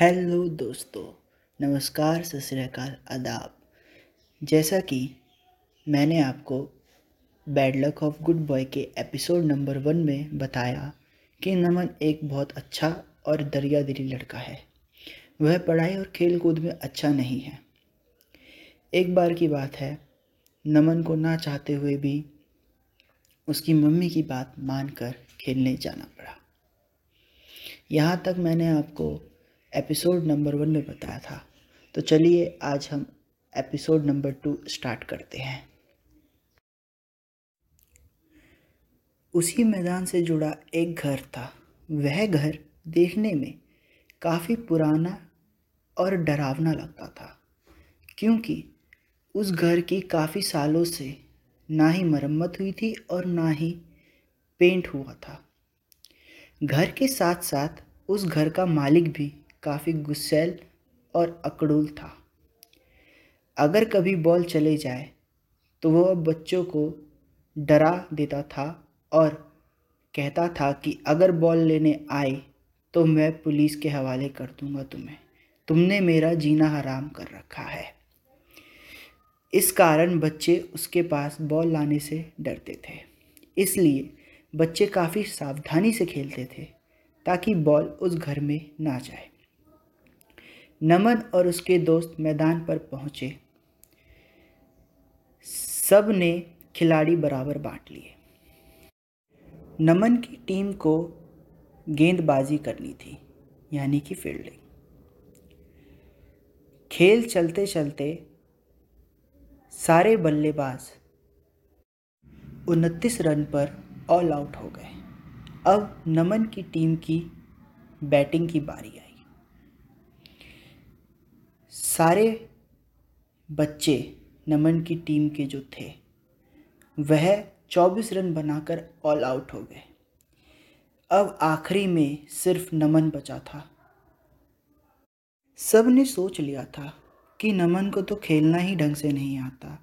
Hello दोस्तों, नमस्कार, सत श्री अकाल, आदाब। जैसा कि मैंने आपको bad luck of good boy के एपिसोड नंबर वन में बताया कि नमन एक बहुत अच्छा और दरिया दिली लड़का है। वह पढ़ाई और खेल कूद में अच्छा नहीं है। एक बार की बात है, नमन को ना चाहते हुए भी उसकी मम्मी की बात मानकर खेलने जाना पड़ा। यहाँ तक मैंने आपको एपिसोड नंबर वन में बताया था। तो चलिए आज हम एपिसोड नंबर टू स्टार्ट करते हैं। उसी मैदान से जुड़ा एक घर था। वह घर देखने में काफ़ी पुराना और डरावना लगता था, क्योंकि उस घर की काफ़ी सालों से ना ही मरम्मत हुई थी और ना ही पेंट हुआ था। घर के साथ साथ उस घर का मालिक भी काफ़ी गुस्सैल और अकड़ूल था। अगर कभी बॉल चले जाए तो वह बच्चों को डरा देता था और कहता था कि अगर बॉल लेने आए तो मैं पुलिस के हवाले कर दूँगा तुम्हें। तुमने मेरा जीना हराम कर रखा है। इस कारण बच्चे उसके पास बॉल लाने से डरते थे। इसलिए बच्चे काफ़ी सावधानी से खेलते थे, ताकि बॉल उस घर में ना जाए। नमन और उसके दोस्त मैदान पर पहुँचे। सबने खिलाड़ी बराबर बांट लिए। नमन की टीम को गेंदबाजी करनी थी, यानी कि फील्डिंग खेल चलते चलते सारे बल्लेबाज उनतीस रन पर ऑल आउट हो गए। अब नमन की टीम की बैटिंग की बारी आई। सारे बच्चे नमन की टीम के जो थे, वह 24 रन बनाकर ऑल आउट हो गए। अब आखिरी में सिर्फ़ नमन बचा था। सबने सोच लिया था कि नमन को तो खेलना ही ढंग से नहीं आता,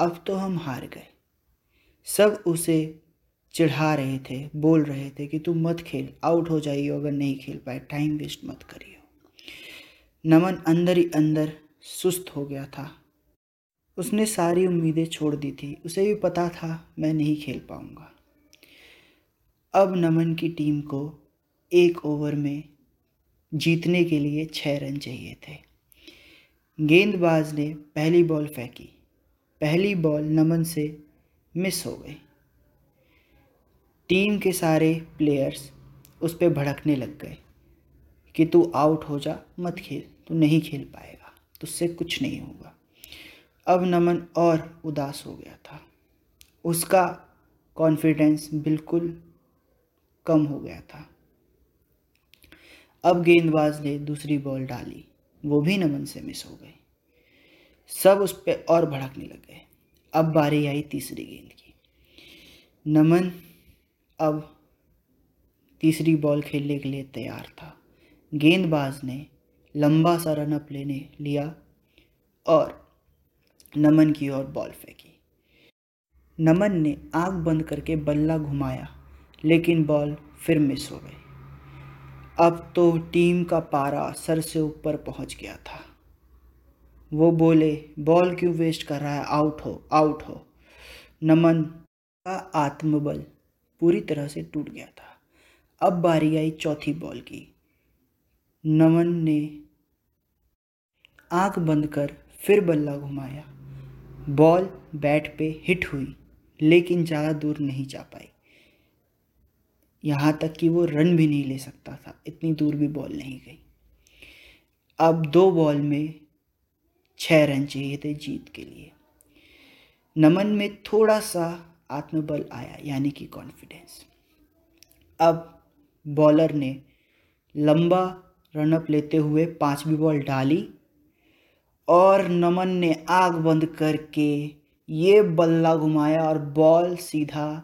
अब तो हम हार गए। सब उसे चिढ़ा रहे थे, बोल रहे थे कि तुम मत खेल आउट हो जाइए अगर नहीं खेल पाए टाइम वेस्ट मत करिए नमन अंदर ही अंदर सुस्त हो गया था। उसने सारी उम्मीदें छोड़ दी थी। उसे भी पता था, मैं नहीं खेल पाऊँगा। अब नमन की टीम को एक ओवर में जीतने के लिए छः रन चाहिए थे। गेंदबाज ने पहली बॉल फेंकी। पहली बॉल नमन से मिस हो गई। टीम के सारे प्लेयर्स उस पर भड़कने लग गए। कि तू आउट हो जा, मत खेल, तू नहीं खेल पाएगा, तुझसे कुछ नहीं होगा। अब नमन और उदास हो गया था। उसका कॉन्फिडेंस बिल्कुल कम हो गया था। अब गेंदबाज ने दूसरी बॉल डाली, वो भी नमन से मिस हो गई। सब उस पर और भड़कने लग गए। अब बारी आई तीसरी गेंद की। नमन अब तीसरी बॉल खेलने के लिए तैयार था। गेंदबाज ने लंबा सा रनअप लेने लिया और नमन की ओर बॉल फेंकी। नमन ने आँख बंद करके बल्ला घुमाया, लेकिन बॉल फिर मिस हो गई। अब तो टीम का पारा सर से ऊपर पहुँच गया था। वो बोले, बॉल क्यों वेस्ट कर रहा है? आउट हो आउट हो। नमन का आत्मबल पूरी तरह से टूट गया था। अब बारी आई चौथी बॉल की। नमन ने आँख बंद कर फिर बल्ला घुमाया। बॉल बैट पे हिट हुई, लेकिन ज़्यादा दूर नहीं जा पाई। यहाँ तक कि वो रन भी नहीं ले सकता था, इतनी दूर भी बॉल नहीं गई। अब दो बॉल में छः रन चाहिए थे जीत के लिए। नमन में थोड़ा सा आत्मबल आया, यानी कि कॉन्फिडेंस अब बॉलर ने लंबा रनअप लेते हुए पांचवी बॉल डाली और नमन ने आग बंद करके ये बल्ला घुमाया और बॉल सीधा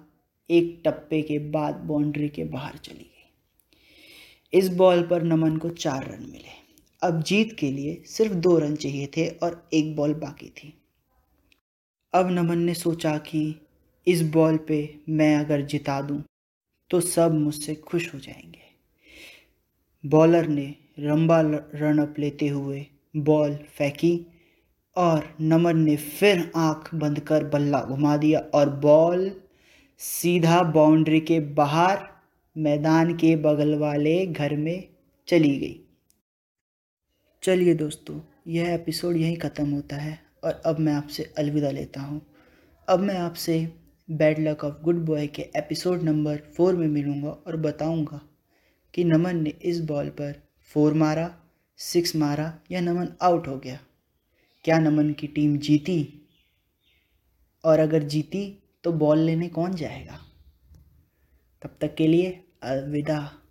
एक टप्पे के बाद बाउंड्री के बाहर चली गई। इस बॉल पर नमन को चार रन मिले। अब जीत के लिए सिर्फ़ दो रन चाहिए थे और एक बॉल बाकी थी। अब नमन ने सोचा कि इस बॉल पे मैं अगर जिता दूँ तो सब मुझसे खुश हो जाएँगे। बॉलर ने लंबा रन अप लेते हुए बॉल फेंकी और नमन ने फिर आँख बंद कर बल्ला घुमा दिया और बॉल सीधा बाउंड्री के बाहर मैदान के बगल वाले घर में चली गई। चलिए दोस्तों, यह एपिसोड यहीं ख़त्म होता है और अब मैं आपसे अलविदा लेता हूँ। अब मैं आपसे bad luck of good boy के एपिसोड नंबर फोर में मिलूँगा और बताऊँगा कि नमन ने इस बॉल पर फोर मारा, सिक्स मारा या नमन आउट हो गया। क्या नमन की टीम जीती? और अगर जीती तो बॉल लेने कौन जाएगा? तब तक के लिए अलविदा।